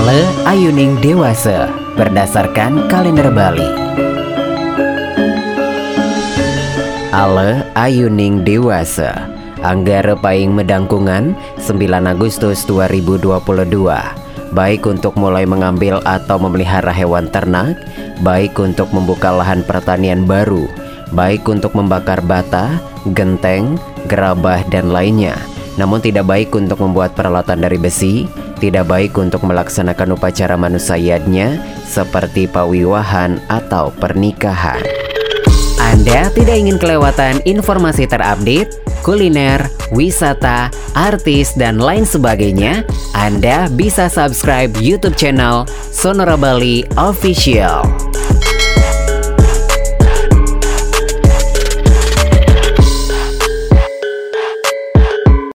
Ale Ayuning Dewasa berdasarkan kalender Bali. Ale Ayuning Dewasa Anggara Paing Medangkungan 9 Agustus 2022 Baik untuk mulai mengambil atau memelihara hewan ternak Baik untuk membuka lahan pertanian baru Baik untuk membakar bata, genteng, gerabah, dan lainnya Namun tidak baik untuk membuat peralatan dari besi Tidak baik untuk melaksanakan upacara manusiaadnya Seperti pawiwahan atau pernikahan anda tidak ingin kelewatan informasi terupdate, kuliner, wisata, artis, dan lain sebagainya? Anda bisa subscribe YouTube channel Sonora Bali Official.